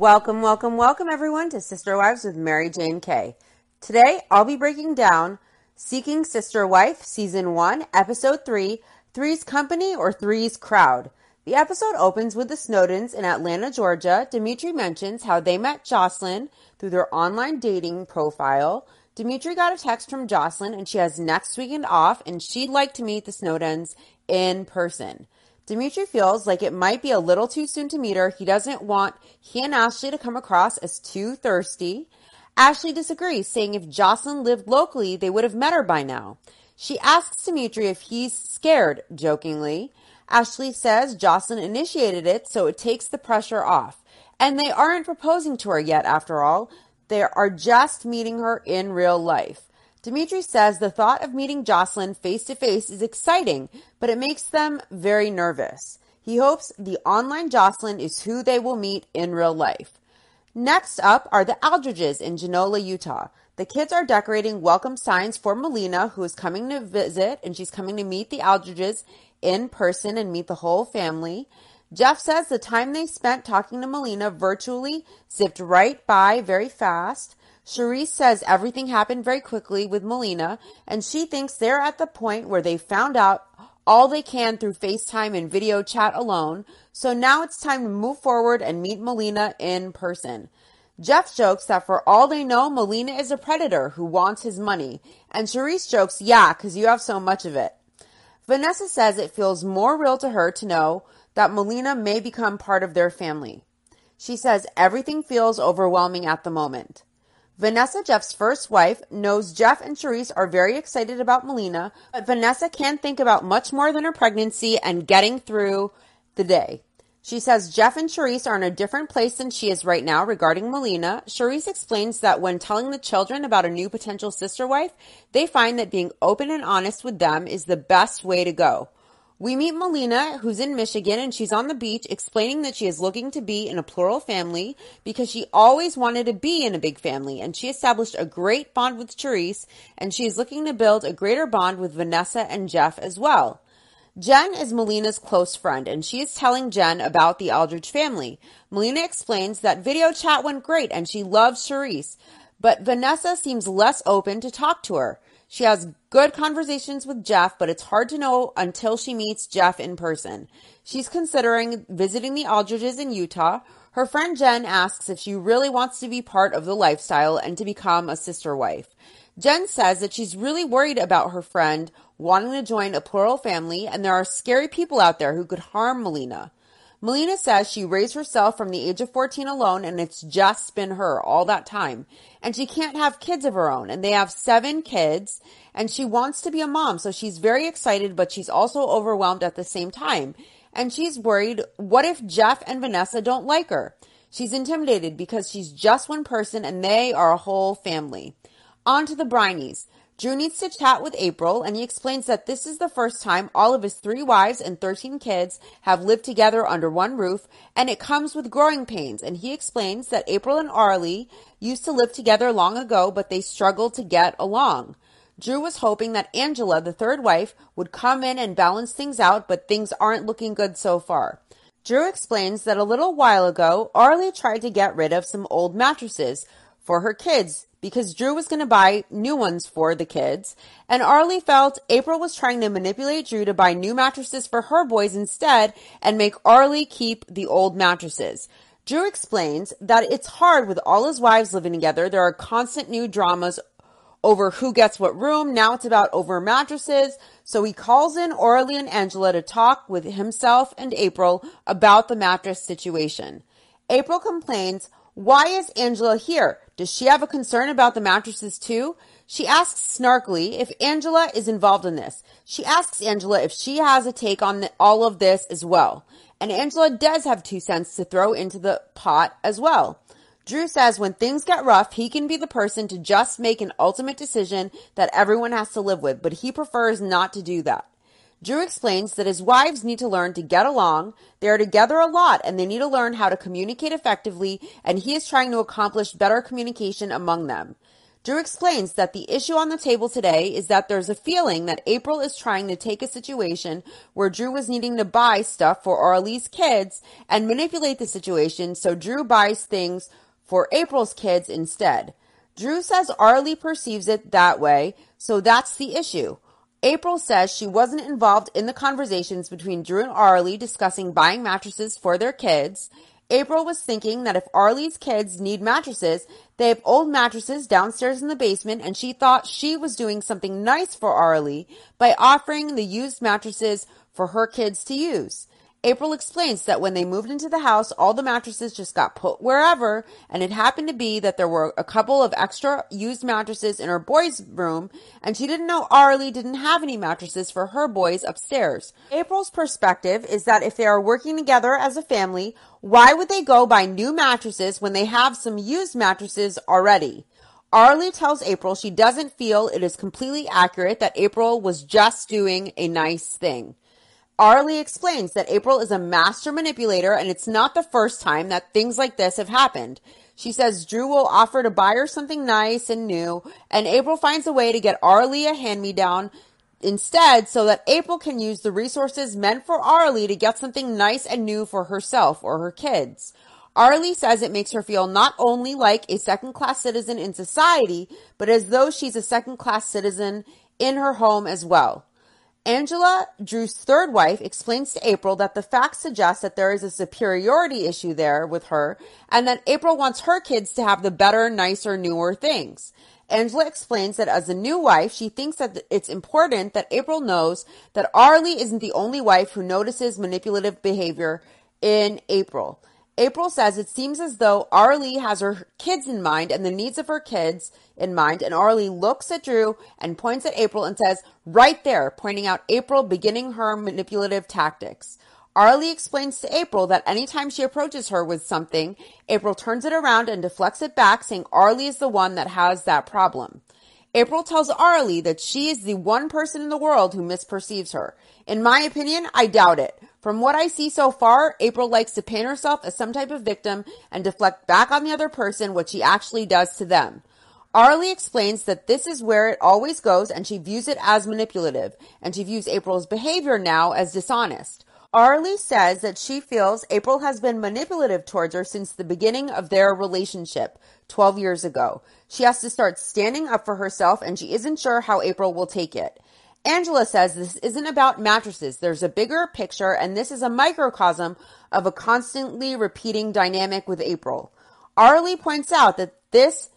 Welcome, welcome, welcome everyone to Sister Wives with Mary Jane Kay. Today I'll be breaking down Seeking Sister Wife, Season 1, Episode 3, Three's Company or Three's Crowd. The episode opens with the Snowdens in Atlanta, Georgia. Dimitri mentions how they met Jocelyn through their online dating profile. Dimitri got a text from Jocelyn and she has next weekend off and she'd like to meet the Snowdens in person. Dimitri feels like it might be a little too soon to meet her. He doesn't want he and Ashley to come across as too thirsty. Ashley disagrees, saying if Jocelyn lived locally, they would have met her by now. She asks Dimitri if he's scared, jokingly. Ashley says Jocelyn initiated it, so it takes the pressure off. And they aren't proposing to her yet, after all. They are just meeting her in real life. Dimitri says the thought of meeting Jocelyn face to face is exciting, but it makes them very nervous. He hopes the online Jocelyn is who they will meet in real life. Next up are the Aldridges in Genola, Utah. The kids are decorating welcome signs for Melina, who is coming to visit, and she's coming to meet the Aldridges in person and meet the whole family. Jeff says the time they spent talking to Melina virtually zipped right by very fast. Charisse says everything happened very quickly with Melina, and she thinks they're at the point where they found out all they can through FaceTime and video chat alone, so now it's time to move forward and meet Melina in person. Jeff jokes that for all they know, Melina is a predator who wants his money, and Charisse jokes, yeah, because you have so much of it. Vanessa says it feels more real to her to know that Melina may become part of their family. She says everything feels overwhelming at the moment. Vanessa, Jeff's first wife, knows Jeff and Charisse are very excited about Melina, but Vanessa can't think about much more than her pregnancy and getting through the day. She says Jeff and Charisse are in a different place than she is right now regarding Melina. Charisse explains that when telling the children about a new potential sister wife, they find that being open and honest with them is the best way to go. We meet Melina, who's in Michigan, and she's on the beach explaining that she is looking to be in a plural family because she always wanted to be in a big family. And she established a great bond with Charisse, and she is looking to build a greater bond with Vanessa and Jeff as well. Jen is Melina's close friend, and she is telling Jen about the Aldridge family. Melina explains that video chat went great and she loves Charisse, but Vanessa seems less open to talk to her. She has good conversations with Jeff, but it's hard to know until she meets Jeff in person. She's considering visiting the Aldridges in Utah. Her friend Jen asks if she really wants to be part of the lifestyle and to become a sister wife. Jen says that she's really worried about her friend wanting to join a plural family and there are scary people out there who could harm Melina. Melina says she raised herself from the age of 14 alone and it's just been her all that time. And she can't have kids of her own and they have seven kids and she wants to be a mom. So she's very excited, but she's also overwhelmed at the same time. And she's worried, what if Jeff and Vanessa don't like her? She's intimidated because she's just one person and they are a whole family. On to the Brineys. Drew needs to chat with April, and he explains that this is the first time all of his three wives and 13 kids have lived together under one roof, and it comes with growing pains. And he explains that April and Arlie used to live together long ago, but they struggled to get along. Drew was hoping that Angela, the third wife, would come in and balance things out, but things aren't looking good so far. Drew explains that a little while ago, Arlie tried to get rid of some old mattresses for her kids because Drew was going to buy new ones for the kids, and Arlie felt April was trying to manipulate Drew to buy new mattresses for her boys instead and make Arlie keep the old mattresses. Drew explains that it's hard with all his wives living together. There are constant new dramas over who gets what room. Now it's about over mattresses. So he calls in Arlie and Angela to talk with himself and April about the mattress situation. April complains, why is Angela here? Does she have a concern about the mattresses too? She asks snarkily if Angela is involved in this. She asks Angela if she has a take on the, all of this as well. And Angela does have two cents to throw into the pot as well. Drew says when things get rough, he can be the person to just make an ultimate decision that everyone has to live with, but he prefers not to do that. Drew explains that his wives need to learn to get along. They are together a lot and they need to learn how to communicate effectively, and he is trying to accomplish better communication among them. Drew explains that the issue on the table today is that there's a feeling that April is trying to take a situation where Drew was needing to buy stuff for Arlie's kids and manipulate the situation so Drew buys things for April's kids instead. Drew says Arlie perceives it that way, so that's the issue. April says she wasn't involved in the conversations between Drew and Arlie discussing buying mattresses for their kids. April was thinking that if Arlie's kids need mattresses, they have old mattresses downstairs in the basement, and she thought she was doing something nice for Arlie by offering the used mattresses for her kids to use. April explains that when they moved into the house, all the mattresses just got put wherever, and it happened to be that there were a couple of extra used mattresses in her boys' room, and she didn't know Arlie didn't have any mattresses for her boys upstairs. April's perspective is that if they are working together as a family, why would they go buy new mattresses when they have some used mattresses already? Arlie tells April she doesn't feel it is completely accurate that April was just doing a nice thing. Arlie explains that April is a master manipulator and it's not the first time that things like this have happened. She says Drew will offer to buy her something nice and new, and April finds a way to get Arlie a hand me down instead so that April can use the resources meant for Arlie to get something nice and new for herself or her kids. Arlie says it makes her feel not only like a second class citizen in society, but as though she's a second class citizen in her home as well. Angela, Drew's third wife, explains to April that the facts suggest that there is a superiority issue there with her and that April wants her kids to have the better, nicer, newer things. Angela explains that as a new wife, she thinks that it's important that April knows that Arlie isn't the only wife who notices manipulative behavior in April. April says it seems as though Arlie has her kids in mind and the needs of her kids in mind. And Arlie looks at Drew and points at April and says, right there, pointing out April beginning her manipulative tactics. Arlie explains to April that anytime she approaches her with something, April turns it around and deflects it back, saying Arlie is the one that has that problem. April tells Arlie that she is the one person in the world who misperceives her. In my opinion, I doubt it. From what I see so far, April likes to paint herself as some type of victim and deflect back on the other person what she actually does to them. Arlie explains that this is where it always goes and she views it as manipulative, and she views April's behavior now as dishonest. Arlie says that she feels April has been manipulative towards her since the beginning of their relationship 12 years ago. She has to start standing up for herself and she isn't sure how April will take it. Angela says this isn't about mattresses. There's a bigger picture, and this is a microcosm of a constantly repeating dynamic with April. Arlie points out that this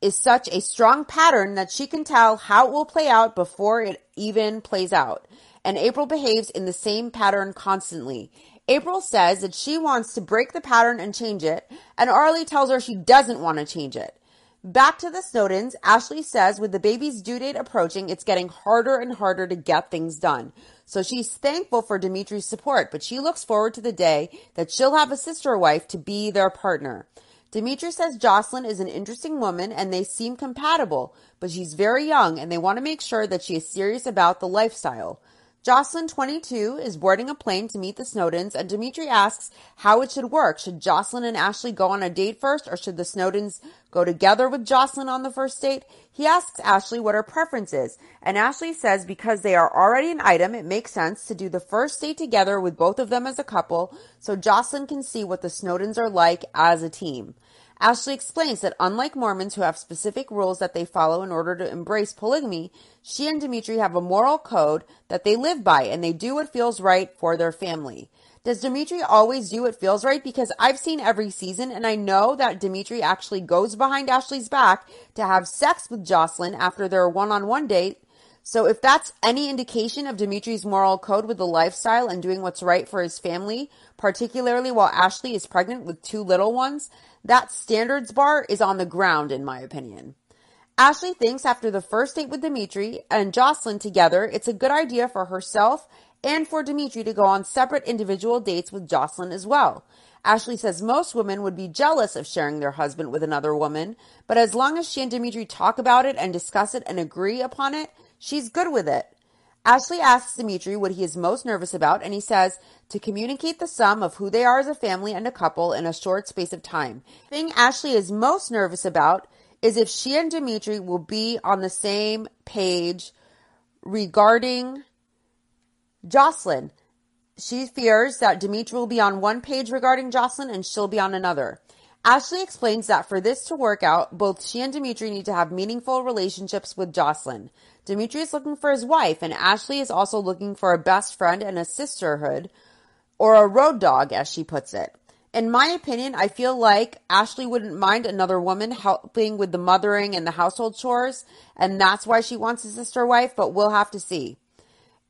is such a strong pattern that she can tell how it will play out before it even plays out. And April behaves in the same pattern constantly. April says that she wants to break the pattern and change it, and Arlie tells her she doesn't want to change it. Back to the Snowdens, Ashley says with the baby's due date approaching, it's getting harder and harder to get things done. So she's thankful for Dimitri's support, but she looks forward to the day that she'll have a sister wife to be their partner. Dimitri says Jocelyn is an interesting woman and they seem compatible, but she's very young and they want to make sure that she is serious about the lifestyle. Jocelyn, 22, is boarding a plane to meet the Snowdens, and Dimitri asks how it should work. Should Jocelyn and Ashley go on a date first, or should the Snowdens go together with Jocelyn on the first date? He asks Ashley what her preference is, and Ashley says because they are already an item, it makes sense to do the first date together with both of them as a couple, so Jocelyn can see what the Snowdens are like as a team. Ashley explains that unlike Mormons who have specific rules that they follow in order to embrace polygamy, she and Dimitri have a moral code that they live by and they do what feels right for their family. Does Dimitri always do what feels right? Because I've seen every season and I know that Dimitri actually goes behind Ashley's back to have sex with Jocelyn after their one on one date. So if that's any indication of Dimitri's moral code with the lifestyle and doing what's right for his family, particularly while Ashley is pregnant with two little ones, that standards bar is on the ground, in my opinion. Ashley thinks after the first date with Dimitri and Jocelyn together, it's a good idea for herself and for Dimitri to go on separate individual dates with Jocelyn as well. Ashley says most women would be jealous of sharing their husband with another woman, but as long as she and Dimitri talk about it and discuss it and agree upon it, she's good with it. Ashley asks Dimitri what he is most nervous about, and he says to communicate the sum of who they are as a family and a couple in a short space of time. The thing Ashley is most nervous about is if she and Dimitri will be on the same page regarding Jocelyn. She fears that Dimitri will be on one page regarding Jocelyn and she'll be on another. Ashley explains that for this to work out, both she and Dimitri need to have meaningful relationships with Jocelyn. Dimitri is looking for his wife, and Ashley is also looking for a best friend and a sisterhood, or a road dog, as she puts it. In my opinion, I feel like Ashley wouldn't mind another woman helping with the mothering and the household chores, and that's why she wants a sister wife, but we'll have to see.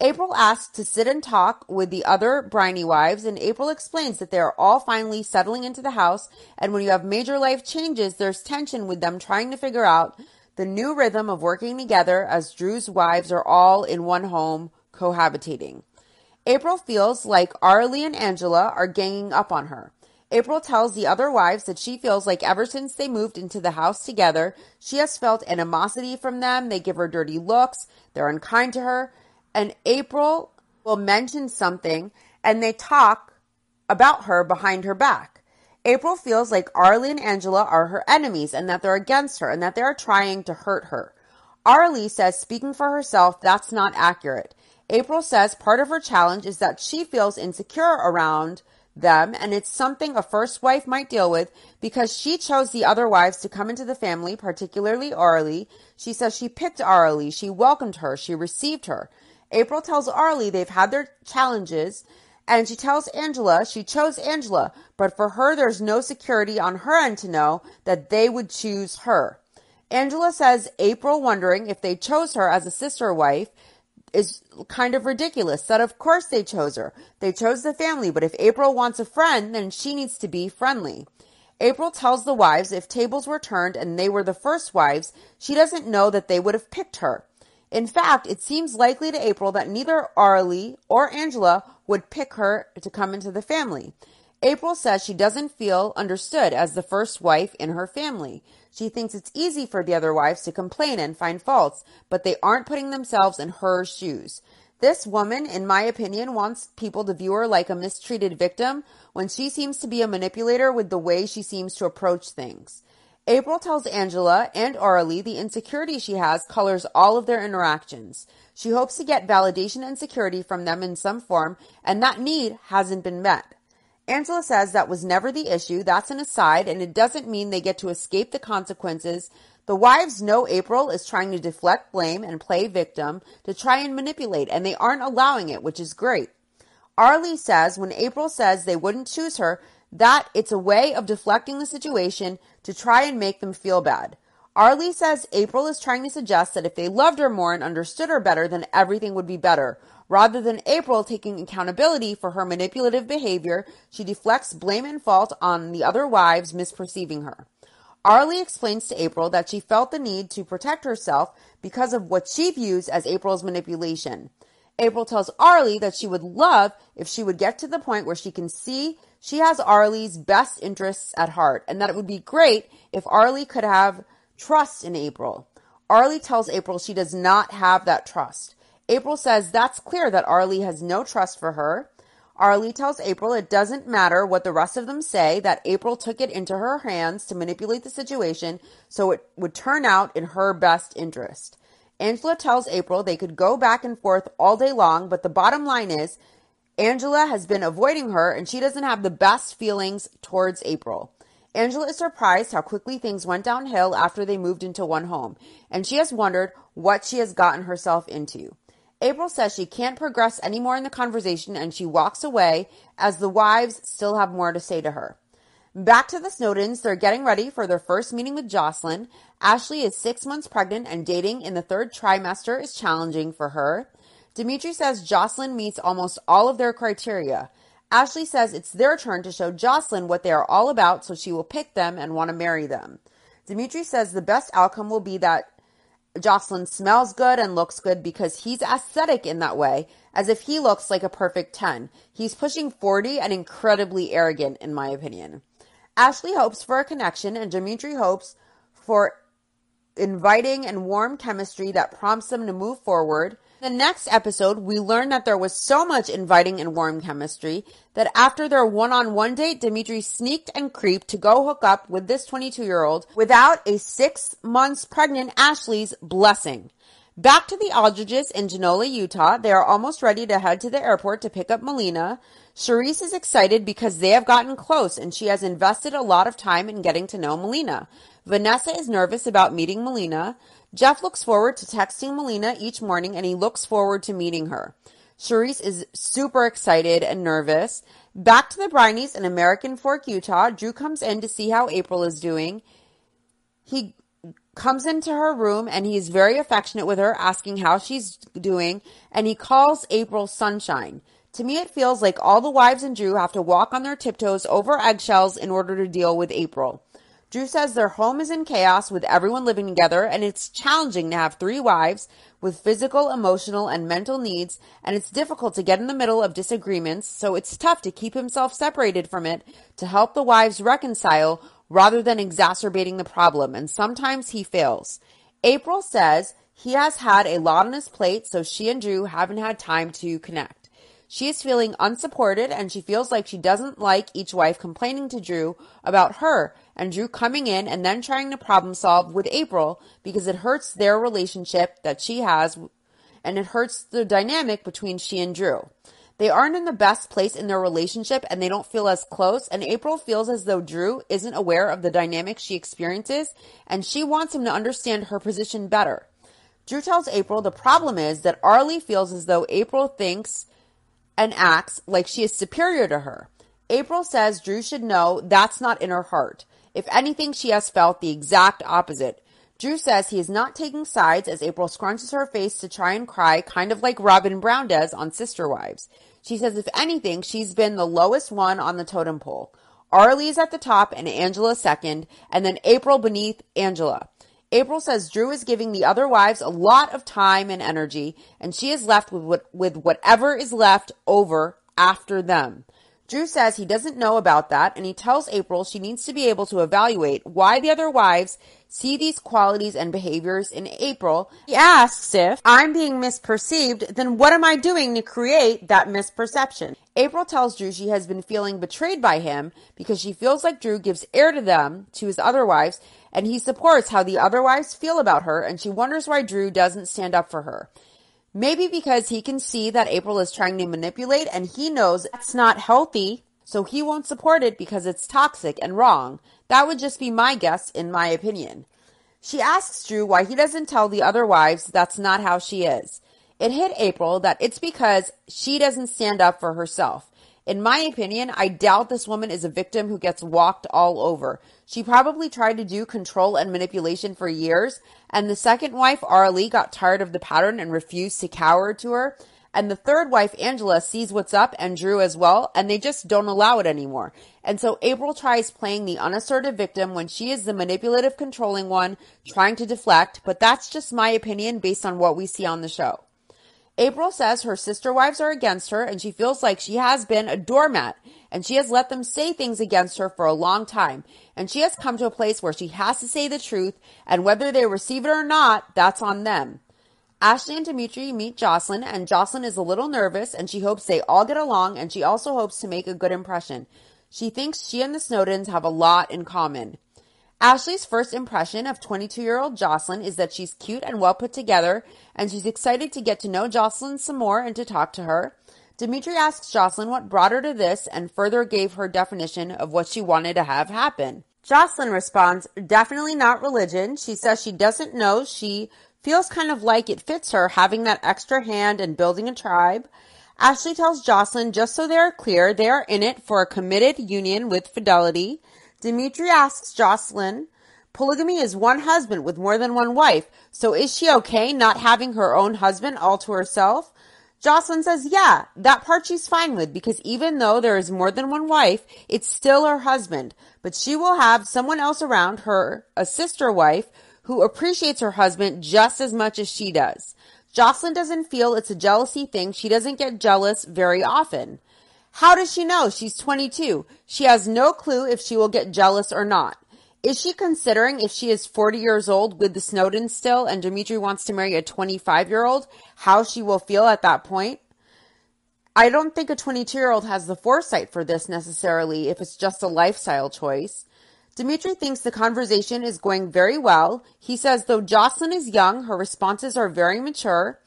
April asks to sit and talk with the other Briney wives, and April explains that they are all finally settling into the house, and when you have major life changes, there's tension with them trying to figure out the new rhythm of working together as Drew's wives are all in one home cohabitating. April feels like Arlie and Angela are ganging up on her. April tells the other wives that she feels like ever since they moved into the house together, she has felt animosity from them. They give her dirty looks, they're unkind to her and April will mention something and they talk about her behind her back. April feels like Arlie and Angela are her enemies and that they're against her and that they're trying to hurt her. Arlie says, speaking for herself, that's not accurate. April says part of her challenge is that she feels insecure around them and it's something a first wife might deal with because she chose the other wives to come into the family, particularly Arlie. She says she picked Arlie, she welcomed her, she received her. April tells Arlie they've had their challenges, and she tells Angela she chose Angela, but for her, there's no security on her end to know that they would choose her. Angela says April wondering if they chose her as a sister wife is kind of ridiculous. That of course they chose her. They chose the family, but if April wants a friend, then she needs to be friendly. April tells the wives if tables were turned and they were the first wives, she doesn't know that they would have picked her. In fact, it seems likely to April that neither Arlie or Angela would pick her to come into the family. April says she doesn't feel understood as the first wife in her family. She thinks it's easy for the other wives to complain and find faults, but they aren't putting themselves in her shoes. This woman, in my opinion, wants people to view her like a mistreated victim when she seems to be a manipulator with the way she seems to approach things. April tells Angela and Arlie the insecurity she has colors all of their interactions. She hopes to get validation and security from them in some form, and that need hasn't been met. Angela says that was never the issue. That's an aside, and it doesn't mean they get to escape the consequences. The wives know April is trying to deflect blame and play victim to try and manipulate, and they aren't allowing it, which is great. Arlie says when April says they wouldn't choose her, that it's a way of deflecting the situation to try and make them feel bad. Arlie says April is trying to suggest that if they loved her more and understood her better, then everything would be better. Rather than April taking accountability for her manipulative behavior, she deflects blame and fault on the other wives misperceiving her. Arlie explains to April that she felt the need to protect herself because of what she views as April's manipulation. April tells Arlie that she would love if she would get to the point where she can see she has Arlie's best interests at heart and that it would be great if Arlie could have trust in April. Arlie tells April she does not have that trust. April says that's clear that Arlie has no trust for her. Arlie tells April it doesn't matter what the rest of them say, that April took it into her hands to manipulate the situation so it would turn out in her best interest. Angela tells April they could go back and forth all day long, but the bottom line is Angela has been avoiding her and she doesn't have the best feelings towards April. Angela is surprised how quickly things went downhill after they moved into one home, and she has wondered what she has gotten herself into. April says she can't progress anymore in the conversation and she walks away as the wives still have more to say to her. Back to the Snowdens, they're getting ready for their first meeting with Jocelyn. Ashley is six months pregnant and dating in the third trimester is challenging for her. Dimitri says Jocelyn meets almost all of their criteria. Ashley says it's their turn to show Jocelyn what they are all about, so she will pick them and want to marry them. Dimitri says the best outcome will be that Jocelyn smells good and looks good because he's aesthetic in that way, as if he looks like a perfect 10. He's pushing 40 and incredibly arrogant, in my opinion. Ashley hopes for a connection, and Dimitri hopes for inviting and warm chemistry that prompts them to move forward The next episode, we learn that there was so much inviting and warm chemistry that after their one-on-one date, Dimitri sneaked and creeped to go hook up with this 22-year-old without a six months pregnant Ashley's blessing. Back to the Aldridges in Genola, Utah. They are almost ready to head to the airport to pick up Melina. Charisse is excited because they have gotten close and she has invested a lot of time in getting to know Melina. Vanessa is nervous about meeting Melina. Jeff looks forward to texting Melina each morning and he looks forward to meeting her. Charisse is super excited and nervous. Back to the Brineys in American Fork, Utah. Drew comes in to see how April is doing. He comes into her room and he's very affectionate with her, asking how she's doing, and he calls April Sunshine. To me, it feels like all the wives in Drew have to walk on their tiptoes over eggshells in order to deal with April. Drew says their home is in chaos with everyone living together, and it's challenging to have three wives with physical, emotional, and mental needs, and it's difficult to get in the middle of disagreements, so it's tough to keep himself separated from it to help the wives reconcile rather than exacerbating the problem, and sometimes he fails. April says he has had a lot on his plate, so she and Drew haven't had time to connect. She is feeling unsupported and she feels like she doesn't like each wife complaining to Drew about her and Drew coming in and then trying to problem solve with April because it hurts their relationship that she has and it hurts the dynamic between she and Drew. They aren't in the best place in their relationship and they don't feel as close. And April feels as though Drew isn't aware of the dynamic she experiences and she wants him to understand her position better. Drew tells April the problem is that Arlie feels as though April thinks and acts like she is superior to her. April says Drew should know that's not in her heart. If anything, she has felt the exact opposite. Drew says he is not taking sides as April scrunches her face to try and cry, kind of like Robyn Brown does on Sister Wives. She says if anything, she's been the lowest one on the totem pole. Arlie is at the top and Angela second, and then April beneath Angela. April says Drew is giving the other wives a lot of time and energy, and she is left with, what, with whatever is left over after them. Drew says he doesn't know about that, and he tells April she needs to be able to evaluate why the other wives see these qualities and behaviors in April. He asks if I'm being misperceived, then what am I doing to create that misperception? April tells Drew she has been feeling betrayed by him because she feels like Drew gives air to them, to his other wives, and he supports how the other wives feel about her, and she wonders why Drew doesn't stand up for her. Maybe because he can see that April is trying to manipulate and he knows that's not healthy, so he won't support it because it's toxic and wrong. That would just be my guess, in my opinion. She asks Drew why he doesn't tell the other wives that's not how she is. It hit April that it's because she doesn't stand up for herself. In my opinion, I doubt this woman is a victim who gets walked all over. She probably tried to do control and manipulation for years, and the second wife, Arlie, got tired of the pattern and refused to cower to her. And the third wife, Angela, sees what's up and Drew as well, and they just don't allow it anymore. And so April tries playing the unassertive victim when she is the manipulative, controlling one, trying to deflect, but that's just my opinion based on what we see on the show. April says her sister wives are against her and she feels like she has been a doormat and she has let them say things against her for a long time. And she has come to a place where she has to say the truth and whether they receive it or not, that's on them. Ashley and Dimitri meet Jocelyn and Jocelyn is a little nervous and she hopes they all get along and she also hopes to make a good impression. She thinks she and the Snowdens have a lot in common. Ashley's first impression of 22 year old Jocelyn is that she's cute and well put together, and she's excited to get to know Jocelyn some more and to talk to her. Dimitri asks Jocelyn what brought her to this and further gave her definition of what she wanted to have happen. Jocelyn responds, definitely not religion. She says she doesn't know. She feels kind of like it fits her having that extra hand and building a tribe. Ashley tells Jocelyn, just so they are clear, they are in it for a committed union with fidelity. Dimitri asks Jocelyn, polygamy is one husband with more than one wife, so is she okay not having her own husband all to herself? Jocelyn says, yeah, that part she's fine with because even though there is more than one wife, it's still her husband, but she will have someone else around her, a sister wife, who appreciates her husband just as much as she does. Jocelyn doesn't feel it's a jealousy thing. She doesn't get jealous very often. How does she know? She's 22. She has no clue if she will get jealous or not. Is she considering if she is 40 years old with the Snowden still and Dimitri wants to marry a 25 year old, how she will feel at that point? I don't think a 22 year old has the foresight for this necessarily if it's just a lifestyle choice. Dimitri thinks the conversation is going very well. He says though Jocelyn is young, her responses are very mature.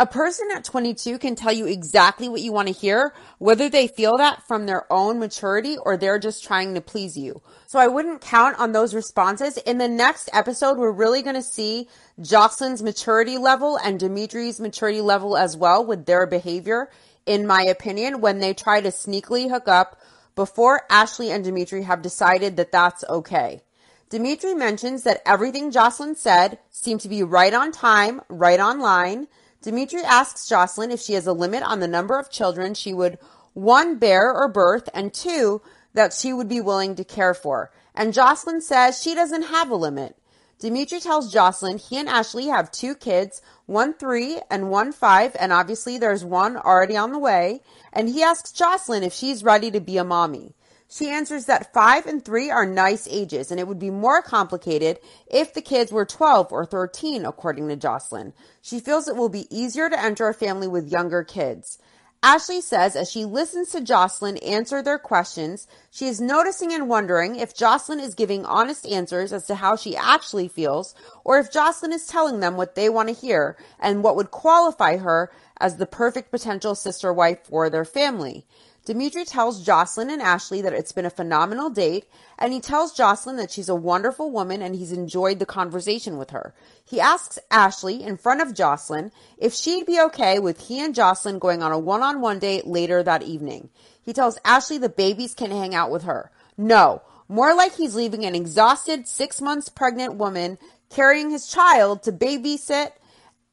A person at 22 can tell you exactly what you want to hear, whether they feel that from their own maturity or they're just trying to please you. So I wouldn't count on those responses. In the next episode, we're really going to see Jocelyn's maturity level and Dimitri's maturity level as well with their behavior, in my opinion, when they try to sneakily hook up before Ashley and Dimitri have decided that that's okay. Dimitri mentions that everything Jocelyn said seemed to be right on time, right on line. Dimitri asks Jocelyn if she has a limit on the number of children she would one bear or birth and two that she would be willing to care for. And Jocelyn says she doesn't have a limit. Dimitri tells Jocelyn he and Ashley have two kids, one three and one five, and obviously there's one already on the way. And he asks Jocelyn if she's ready to be a mommy. She answers that five and three are nice ages, and it would be more complicated if the kids were 12 or 13, according to Jocelyn. She feels it will be easier to enter a family with younger kids. Ashley says as she listens to Jocelyn answer their questions, she is noticing and wondering if Jocelyn is giving honest answers as to how she actually feels, or if Jocelyn is telling them what they want to hear and what would qualify her as the perfect potential sister wife for their family. Dimitri tells Jocelyn and Ashley that it's been a phenomenal date, and he tells Jocelyn that she's a wonderful woman and he's enjoyed the conversation with her. He asks Ashley in front of Jocelyn if she'd be okay with he and Jocelyn going on a one-on-one date later that evening. He tells Ashley the babies can hang out with her. No, more like he's leaving an exhausted six months pregnant woman carrying his child to babysit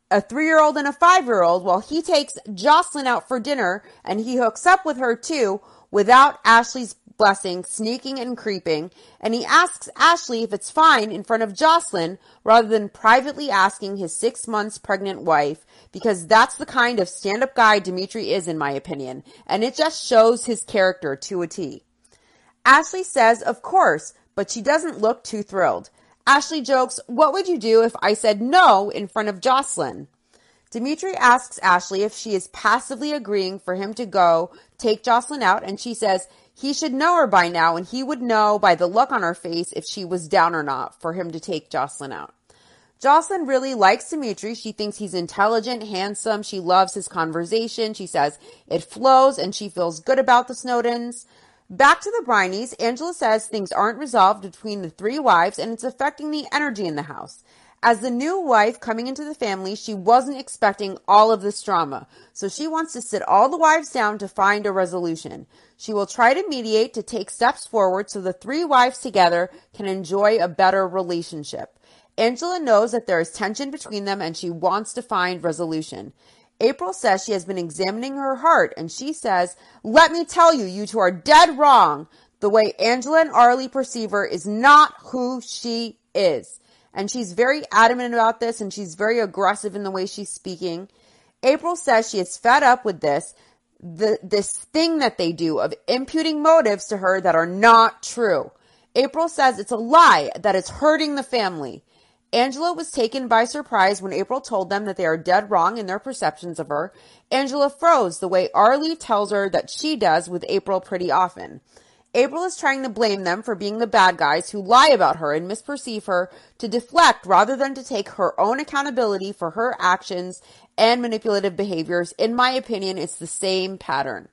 a three year old and a five year old while he takes Jocelyn out for dinner and he hooks up with her too without Ashley's blessing, sneaking and creeping. And he asks Ashley if it's fine in front of Jocelyn rather than privately asking his six months pregnant wife because that's the kind of stand up guy Dimitri is, in my opinion. And it just shows his character to a T. Ashley says, of course, but she doesn't look too thrilled. Ashley jokes, What would you do if I said no in front of Jocelyn? Dimitri asks Ashley if she is passively agreeing for him to go take Jocelyn out, and she says he should know her by now, and he would know by the look on her face if she was down or not for him to take Jocelyn out. Jocelyn really likes Dimitri. She thinks he's intelligent, handsome. She loves his conversation. She says it flows and she feels good about the Snowdens. Back to the Brineys, Angela says things aren't resolved between the three wives and it's affecting the energy in the house. As the new wife coming into the family, she wasn't expecting all of this drama, so she wants to sit all the wives down to find a resolution. She will try to mediate to take steps forward so the three wives together can enjoy a better relationship. Angela knows that there is tension between them and she wants to find resolution. April says she has been examining her heart and she says, let me tell you, you two are dead wrong. The way Angela and Arlie perceive her is not who she is. And she's very adamant about this and she's very aggressive in the way she's speaking. April says she is fed up with this, the, this thing that they do of imputing motives to her that are not true. April says it's a lie that is hurting the family. Angela was taken by surprise when April told them that they are dead wrong in their perceptions of her. Angela froze the way Arlie tells her that she does with April pretty often. April is trying to blame them for being the bad guys who lie about her and misperceive her to deflect rather than to take her own accountability for her actions and manipulative behaviors. In my opinion, it's the same pattern.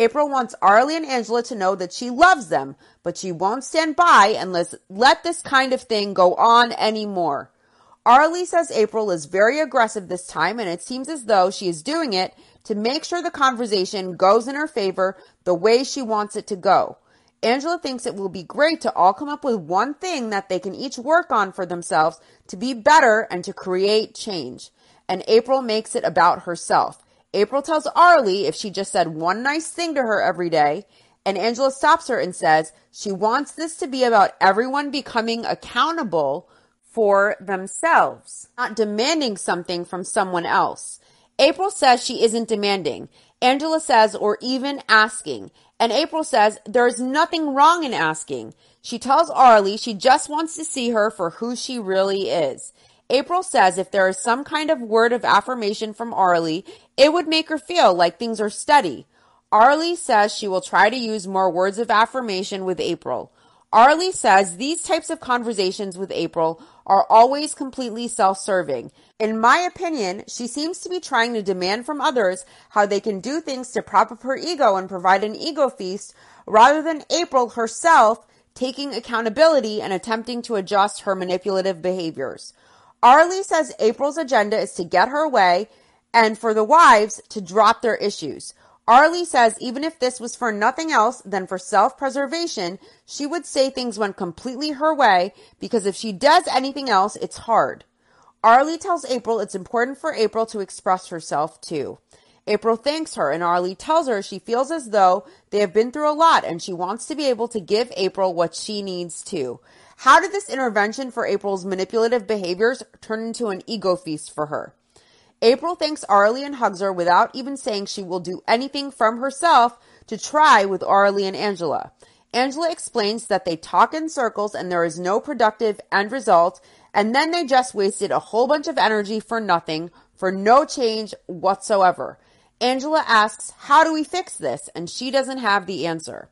April wants Arlie and Angela to know that she loves them, but she won't stand by and let this kind of thing go on anymore. Arlie says April is very aggressive this time, and it seems as though she is doing it to make sure the conversation goes in her favor the way she wants it to go. Angela thinks it will be great to all come up with one thing that they can each work on for themselves to be better and to create change. And April makes it about herself. April tells Arlie if she just said one nice thing to her every day, and Angela stops her and says she wants this to be about everyone becoming accountable for themselves, not demanding something from someone else. April says she isn't demanding. Angela says, or even asking. And April says, there's nothing wrong in asking. She tells Arlie she just wants to see her for who she really is. April says if there is some kind of word of affirmation from Arlie, it would make her feel like things are steady. Arlie says she will try to use more words of affirmation with April. Arlie says these types of conversations with April are always completely self-serving. In my opinion, she seems to be trying to demand from others how they can do things to prop up her ego and provide an ego feast rather than April herself taking accountability and attempting to adjust her manipulative behaviors. Arlie says April's agenda is to get her way and for the wives to drop their issues. Arlie says even if this was for nothing else than for self-preservation, she would say things went completely her way because if she does anything else, it's hard. Arlie tells April it's important for April to express herself too. April thanks her and Arlie tells her she feels as though they have been through a lot and she wants to be able to give April what she needs too. How did this intervention for April's manipulative behaviors turn into an ego feast for her? April thanks Arlie and hugs her without even saying she will do anything from herself to try with Arlie and Angela. Angela explains that they talk in circles and there is no productive end result, and then they just wasted a whole bunch of energy for nothing, for no change whatsoever. Angela asks, How do we fix this? And she doesn't have the answer.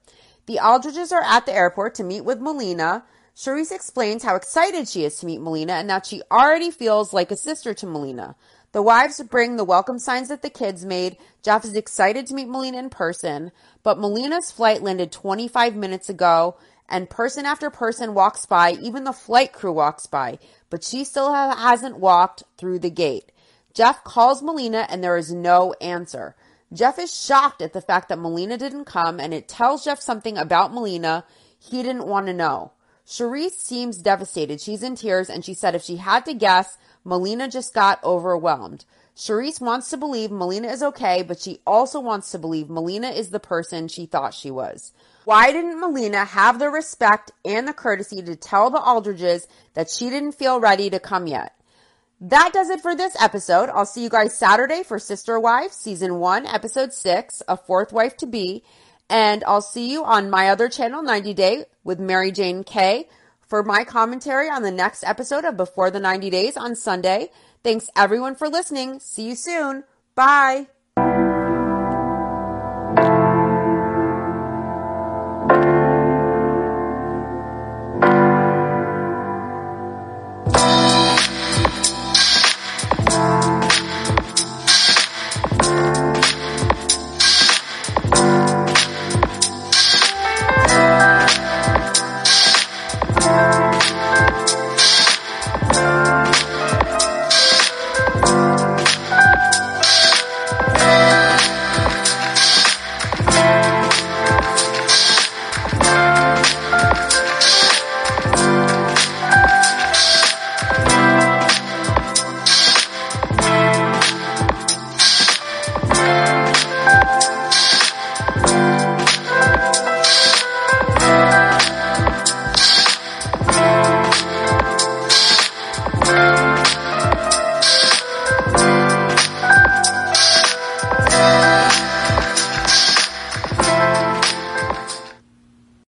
The Aldridges are at the airport to meet with Melina. Charisse explains how excited she is to meet Melina and that she already feels like a sister to Melina. The wives bring the welcome signs that the kids made. Jeff is excited to meet Melina in person, but Melina's flight landed 25 minutes ago, and person after person walks by. Even the flight crew walks by, but she still ha- hasn't walked through the gate. Jeff calls Melina, and there is no answer. Jeff is shocked at the fact that Melina didn't come, and it tells Jeff something about Melina he didn't want to know. Charisse seems devastated. She's in tears, and she said if she had to guess, Melina just got overwhelmed. Charisse wants to believe Melina is okay, but she also wants to believe Melina is the person she thought she was. Why didn't Melina have the respect and the courtesy to tell the Aldridges that she didn't feel ready to come yet? That does it for this episode. I'll see you guys Saturday for Sister Wives, Season 1, Episode 6, A Fourth Wife to Be. And I'll see you on my other channel, 90 Day, with Mary Jane Kay for my commentary on the next episode of Before the 90 Days on Sunday. Thanks everyone for listening. See you soon. Bye.